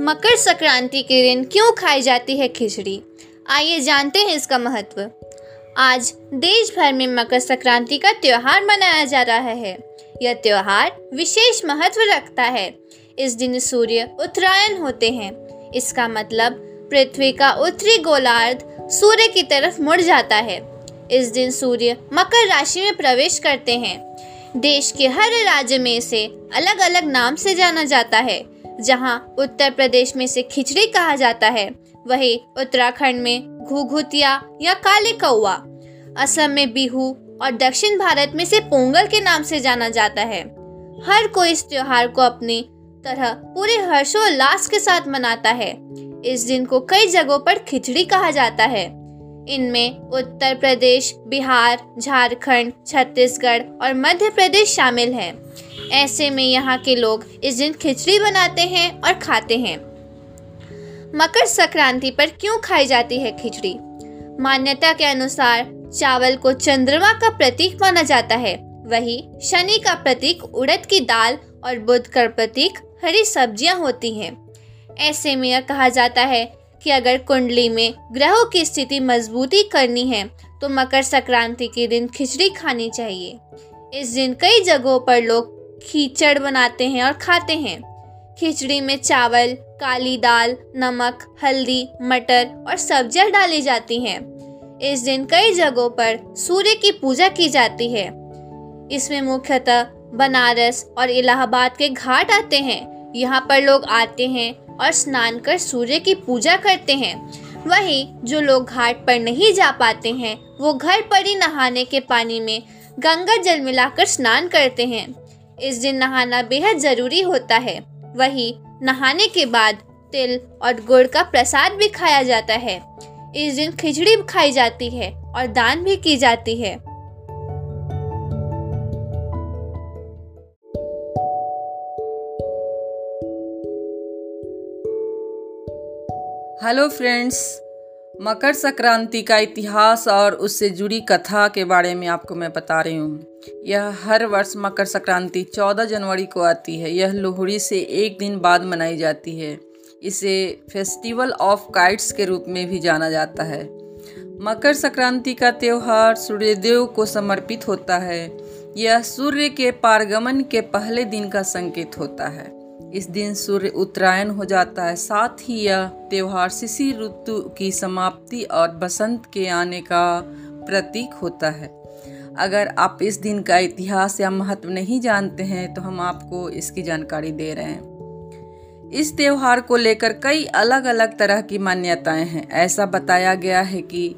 मकर संक्रांति के दिन क्यों खाई जाती है खिचड़ी? आइए जानते हैं इसका महत्व। आज देश भर में मकर संक्रांति का त्यौहार मनाया जा रहा है। यह त्यौहार विशेष महत्व रखता है। इस दिन सूर्य उत्तरायण होते हैं। इसका मतलब पृथ्वी का उत्तरी गोलार्ध सूर्य की तरफ़ मुड़ जाता है। इस दिन सूर्य मकर राशि में प्रवेश करते हैं। देश के हर राज्य में इसे अलग अलग नाम से जाना जाता है। जहाँ उत्तर प्रदेश में से खिचड़ी कहा जाता है वही उत्तराखंड में घुघुतिया या काले कौआ असम में बिहू और दक्षिण भारत में से पोंगल के नाम से जाना जाता है। हर कोई इस त्योहार को अपनी तरह पूरे हर्षोल्लास के साथ मनाता है। इस दिन को कई जगहों पर खिचड़ी कहा जाता है। इनमें उत्तर प्रदेश बिहार झारखंड, छत्तीसगढ़ और मध्य प्रदेश शामिल हैं। ऐसे में यहाँ के लोग इस दिन खिचड़ी बनाते हैं और खाते हैं। मकर संक्रांति पर क्यों खाई जाती है खिचड़ी? मान्यता के अनुसार चावल को चंद्रमा का प्रतीक माना जाता है। वही शनि का प्रतीक उड़द की दाल और बुध का प्रतीक हरी सब्ज़ियाँ होती हैं। ऐसे में यह कहा जाता है कि अगर कुंडली में ग्रहों की स्थिति मजबूती करनी है तो मकर संक्रांति के दिन खिचड़ी खानी चाहिए। इस दिन कई जगहों पर लोग खीचड़ बनाते हैं और खाते हैं। खिचड़ी में चावल, काली दाल, नमक, हल्दी, मटर और सब्ज़ियाँ डाली जाती हैं। इस दिन कई जगहों पर सूर्य की पूजा की जाती है। इसमें मुख्यतः बनारस और इलाहाबाद के घाट आते हैं। यहाँ पर लोग आते हैं और स्नान कर सूर्य की पूजा करते हैं। वहीं जो लोग घाट पर नहीं जा पाते हैं, वो घर पर ही नहाने के पानी में गंगा जल मिलाकर स्नान करते हैं। इस दिन नहाना बेहद ज़रूरी होता है। वही नहाने के बाद तिल और गुड़ का प्रसाद भी खाया जाता है। इस दिन खिचड़ी खाई जाती है और दान भी की जाती है। हेलो फ्रेंड्स मकर संक्रांति का इतिहास और उससे जुड़ी कथा के बारे में आपको मैं बता रही हूँ। यह हर वर्ष मकर संक्रांति 14 जनवरी को आती है। यह लोहड़ी से एक दिन बाद मनाई जाती है। इसे फेस्टिवल ऑफ़ काइट्स के रूप में भी जाना जाता है। मकर संक्रांति का त्यौहार सूर्यदेव को समर्पित होता है। यह सूर्य के पारगमन के पहले दिन का संकेत होता है। इस दिन सूर्य उत्तरायण हो जाता है। साथ ही यह त्यौहार शिशिर ऋतु की समाप्ति और बसंत के आने का प्रतीक होता है। अगर आप इस दिन का इतिहास या महत्व नहीं जानते हैं तो हम आपको इसकी जानकारी दे रहे हैं। इस त्यौहार को लेकर कई अलग अलग तरह की मान्यताएँ हैं। ऐसा बताया गया है कि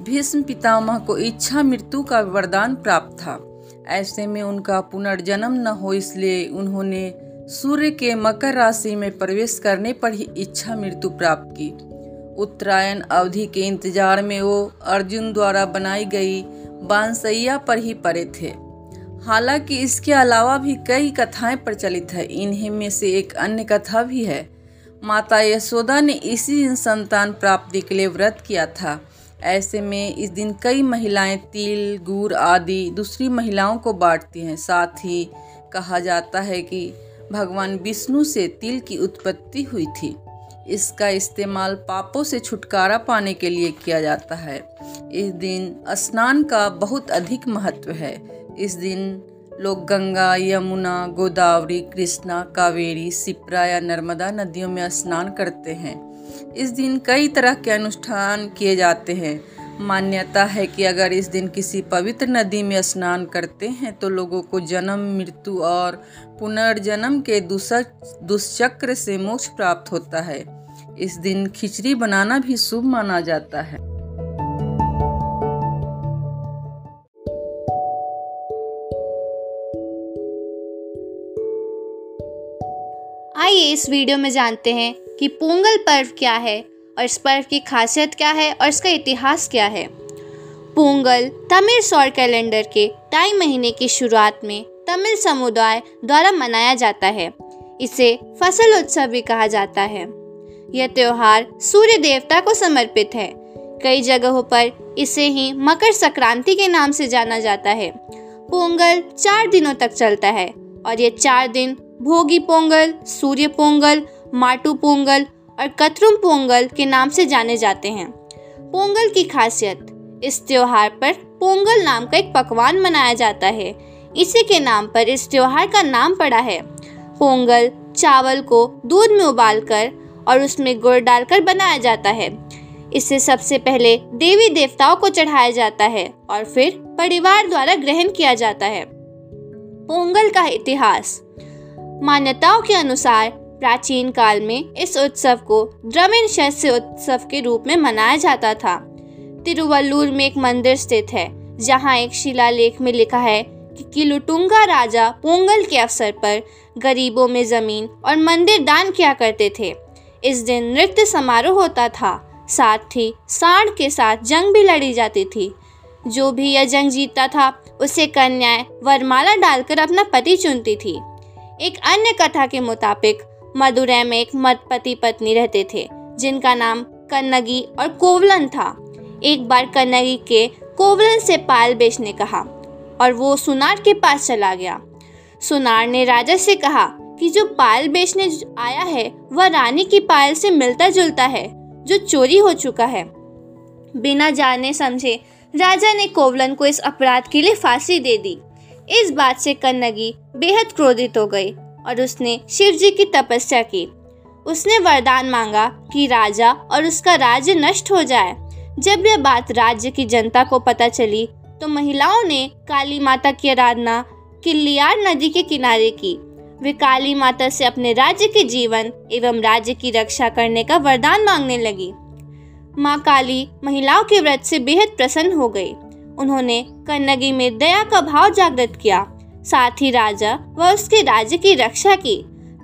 भीष्म पितामह को इच्छा मृत्यु का वरदान प्राप्त था। ऐसे में उनका पुनर्जन्म न हो इसलिए उन्होंने सूर्य के मकर राशि में प्रवेश करने पर ही इच्छा मृत्यु प्राप्त की। उत्तरायण अवधि के इंतज़ार में वो अर्जुन द्वारा बनाई गई बांसैया पर ही पड़े थे। हालाँकि इसके अलावा भी कई कथाएँ प्रचलित है, इन्हीं में से एक अन्य कथा भी है। माता यशोदा ने इसी दिन संतान प्राप्ति के लिए व्रत किया था। ऐसे में इस दिन कई महिलाएँ तिल, गुड़ आदि दूसरी महिलाओं को बांटती हैं। साथ ही कहा जाता है कि भगवान विष्णु से तिल की उत्पत्ति हुई थी। इसका इस्तेमाल पापों से छुटकारा पाने के लिए किया जाता है। इस दिन स्नान का बहुत अधिक महत्व है। इस दिन लोग गंगा, यमुना, गोदावरी, कृष्णा, कावेरी सिप्रा या नर्मदा नदियों में स्नान करते हैं। इस दिन कई तरह के अनुष्ठान किए जाते हैं। मान्यता है कि अगर इस दिन किसी पवित्र नदी में स्नान करते हैं तो लोगों को जन्म, मृत्यु और पुनर्जन्म के दुष्चक्र से मोक्ष प्राप्त होता है। इस दिन खिचड़ी बनाना भी शुभ माना जाता है। आइए इस वीडियो में जानते हैं कि पोंगल पर्व क्या है। और इस पर्व की खासियत क्या है और इसका इतिहास क्या है? पोंगल तमिल सौर कैलेंडर के टाई महीने की शुरुआत में तमिल समुदाय द्वारा मनाया जाता है। इसे फ़सल उत्सव भी कहा जाता है। यह त्यौहार सूर्य देवता को समर्पित है। कई जगहों पर इसे ही मकर संक्रांति के नाम से जाना जाता है। पोंगल चार दिनों तक चलता है और ये चार दिन भोगी पोंगल, सूर्य पोंगल, माटू पोंगल और कतरुम पोंगल के नाम से जाने जाते हैं। पोंगल की खासियत, इस त्योहार पर पोंगल नाम का एक पकवान बनाया जाता है। इसी के नाम पर इस त्योहार का नाम पड़ा है। पोंगल चावल को दूध में उबालकर और उसमें गुड़ डालकर बनाया जाता है। इसे सबसे पहले देवी देवताओं को चढ़ाया जाता है और फिर परिवार द्वारा ग्रहण किया जाता है। पोंगल का इतिहास, मान्यताओं के अनुसार प्राचीन काल में इस उत्सव को द्रविण शस्य उत्सव के रूप में मनाया जाता था। तिरुवल्लूर में एक मंदिर स्थित है, जहाँ एक शिलालेख में लिखा है कि किलुटुंगा राजा पोंगल के अवसर पर गरीबों में ज़मीन और मंदिर दान किया करते थे। इस दिन नृत्य समारोह होता था, साथ ही सांड के साथ जंग भी लड़ी जाती थी। जो भी यह जंग जीतता था, उसे कन्याएँ वरमाला डालकर अपना पति चुनती थी। एक अन्य कथा के मुताबिक मदुरै में एक मत पति पत्नी रहते थे, जिनका नाम कन्नगी और कोवलन था। एक बार कन्नगी के कोवलन से पायल बेचने कहा और वो सुनार के पास चला गया। सुनार ने राजा से कहा कि जो पायल बेचने आया है, वह रानी की पायल से मिलता जुलता है, जो चोरी हो चुका है। बिना जाने समझे राजा ने कोवलन को इस अपराध के लिए फांसी दे दी। इस बात से कन्नगी बेहद क्रोधित हो गई। और उसने शिव जी की तपस्या की। उसने वरदान मांगा कि राजा और उसका राज्य नष्ट हो जाए। जब यह बात राज्य की जनता को पता चली तो महिलाओं ने काली माता की आराधना किल्लियार नदी के किनारे की। वे काली माता से अपने राज्य के जीवन एवं राज्य की रक्षा करने का वरदान मांगने लगी। माँ काली महिलाओं के व्रत से बेहद प्रसन्न हो गई। उन्होंने कन्नगी में दया का भाव जागृत किया। साथ ही राजा व उसके राज्य की रक्षा की।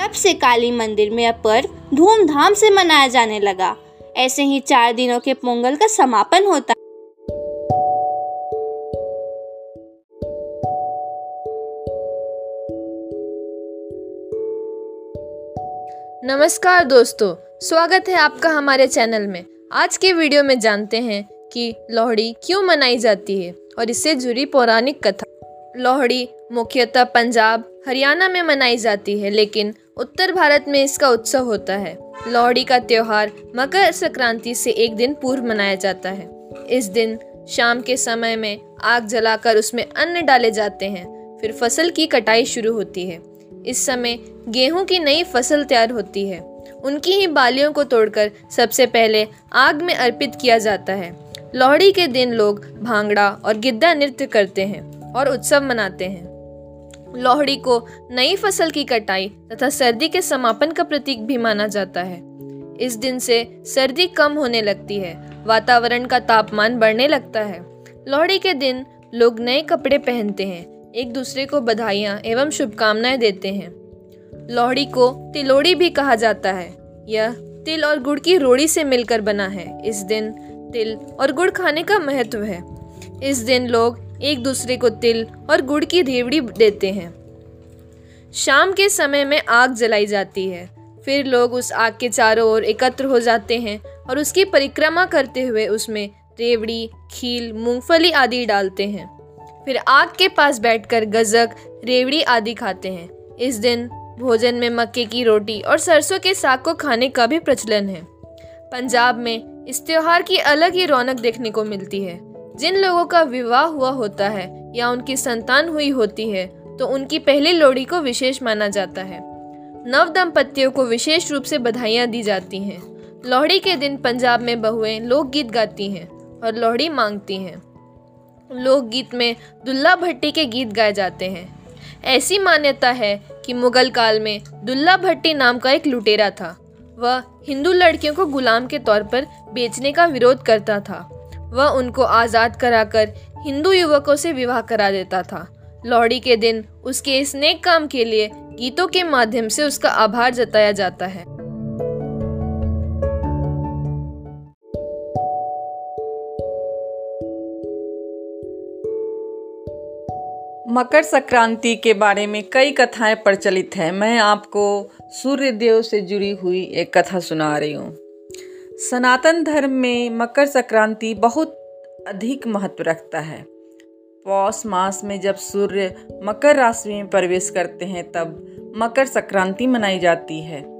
तब से काली मंदिर में यह पर्व धूमधाम से मनाया जाने लगा। ऐसे ही चार दिनों के पोंगल का समापन होता नमस्कार दोस्तों, स्वागत है आपका हमारे चैनल में। आज के वीडियो में जानते हैं कि लोहड़ी क्यों मनाई जाती है और इससे जुड़ी पौराणिक कथा। लोहड़ी, मुख्यतः पंजाब, हरियाणा में मनाई जाती है, लेकिन उत्तर भारत में इसका उत्सव होता है। लोहड़ी का त्यौहार मकर संक्रांति से एक दिन पूर्व मनाया जाता है। इस दिन शाम के समय में आग जलाकर उसमें अन्न डाले जाते हैं। फिर फ़सल की कटाई शुरू होती है। इस समय गेहूँ की नई फ़सल तैयार होती है। उनकी ही बालियों को तोड़कर सबसे पहले आग में अर्पित किया जाता है। लोहड़ी के दिन लोग भांगड़ा और गिद्दा नृत्य करते हैं। और उत्सव मनाते हैं। लोहड़ी को नई फ़सल की कटाई तथा सर्दी के समापन का प्रतीक भी माना जाता है। इस दिन से सर्दी कम होने लगती है, वातावरण का तापमान बढ़ने लगता है। लोहड़ी के दिन लोग नए कपड़े पहनते हैं, एक दूसरे को बधाइयाँ एवं शुभकामनाएँ देते हैं। लोहड़ी को तिलोड़ी भी कहा जाता है, यह तिल और गुड़ की रोड़ी से मिलकर बना है। इस दिन तिल और गुड़ खाने का महत्व है। इस दिन लोग एक दूसरे को तिल और गुड़ की रेवड़ी देते हैं। शाम के समय में आग जलाई जाती है। फिर लोग उस आग के चारों ओर एकत्र हो जाते हैं और उसकी परिक्रमा करते हुए उसमें रेवड़ी, खील, मूंगफली आदि डालते हैं। फिर आग के पास बैठकर गजक, रेवड़ी आदि खाते हैं। इस दिन भोजन में मक्के की रोटी और सरसों के साग को खाने का भी प्रचलन है। पंजाब में इस त्यौहार की अलग ही रौनक देखने को मिलती है। जिन लोगों का विवाह हुआ होता है या उनकी संतान हुई होती है तो उनकी पहली लोहड़ी को विशेष माना जाता है। नव दंपतियों को विशेष रूप से बधाइयाँ दी जाती हैं। लोहड़ी के दिन पंजाब में बहुएँ लोकगीत गाती हैं और लोहड़ी मांगती हैं। लोकगीत में दुल्ला भट्टी के गीत गाए जाते हैं। ऐसी मान्यता है कि मुगल काल में दुल्ला भट्टी नाम का एक लुटेरा था। वह हिंदू लड़कियों को गुलाम के तौर पर बेचने का विरोध करता था। वह उनको आज़ाद कराकर हिंदू युवकों से विवाह करा देता था। लोहड़ी के दिन उसके इस नेक काम के लिए गीतों के माध्यम से उसका आभार जताया जाता है। मकर संक्रांति के बारे में कई कथाएँ प्रचलित हैं। मैं आपको सूर्य देव से जुड़ी हुई एक कथा सुना रही हूँ। सनातन धर्म में मकर संक्रांति बहुत अधिक महत्व रखता है। पौष मास में जब सूर्य मकर राशि में प्रवेश करते हैं, तब मकर संक्रांति मनाई जाती है।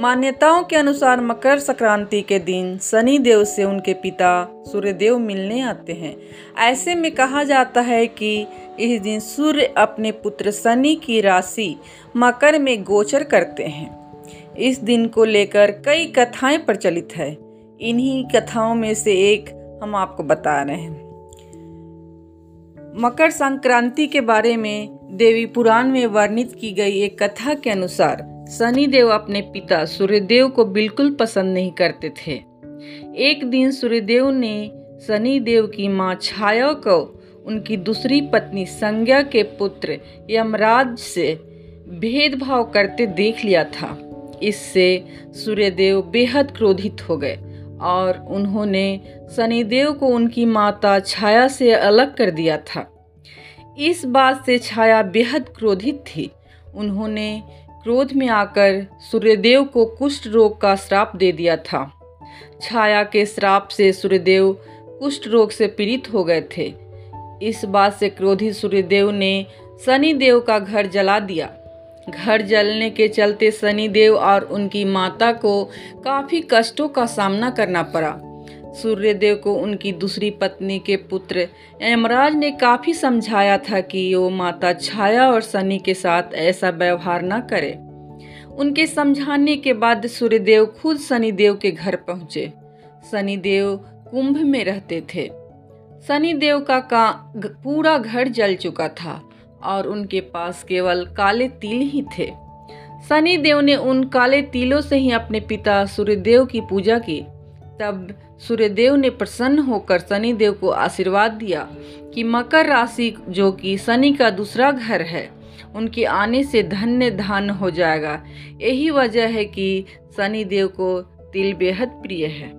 मान्यताओं के अनुसार मकर संक्रांति के दिन शनि देव से उनके पिता सूर्यदेव मिलने आते हैं। ऐसे में कहा जाता है कि इस दिन सूर्य अपने पुत्र शनि की राशि मकर में गोचर करते हैं। इस दिन को लेकर कई कथाएँ प्रचलित है। इन्हीं कथाओं में से एक हम आपको बता रहे हैं। मकर संक्रांति के बारे में देवी पुराण में वर्णित की गई एक कथा के अनुसार शनिदेव अपने पिता सूर्यदेव को बिल्कुल पसंद नहीं करते थे। एक दिन सूर्यदेव ने शनिदेव की माँ छाया को उनकी दूसरी पत्नी संज्ञा के पुत्र यमराज से भेदभाव करते देख लिया था। इससे सूर्यदेव बेहद क्रोधित हो गए और उन्होंने शनिदेव को उनकी माता छाया से अलग कर दिया था। इस बात से छाया बेहद क्रोधित थी। उन्होंने क्रोध में आकर सूर्यदेव को कुष्ठ रोग का श्राप दे दिया था। छाया के श्राप से सूर्यदेव कुष्ठ रोग से पीड़ित हो गए थे। इस बात से क्रोधित सूर्यदेव ने शनिदेव का घर जला दिया। घर जलने के चलते शनि देव और उनकी माता को काफ़ी कष्टों का सामना करना पड़ा। सूर्यदेव को उनकी दूसरी पत्नी के पुत्र यमराज ने काफ़ी समझाया था कि वो माता छाया और शनि के साथ ऐसा व्यवहार न करे। उनके समझाने के बाद सूर्यदेव खुद शनिदेव के घर पहुँचे। शनिदेव कुंभ में रहते थे। शनिदेव का का पूरा घर जल चुका था। और उनके पास केवल काले तिल ही थे। शनि देव ने उन काले तिलों से ही अपने पिता सूर्यदेव की पूजा की। तब सूर्यदेव ने प्रसन्न होकर शनि देव को आशीर्वाद दिया कि मकर राशि जो कि शनि का दूसरा घर है, उनके आने से धन्य धन हो जाएगा। यही वजह है कि शनि देव को तिल बेहद प्रिय है।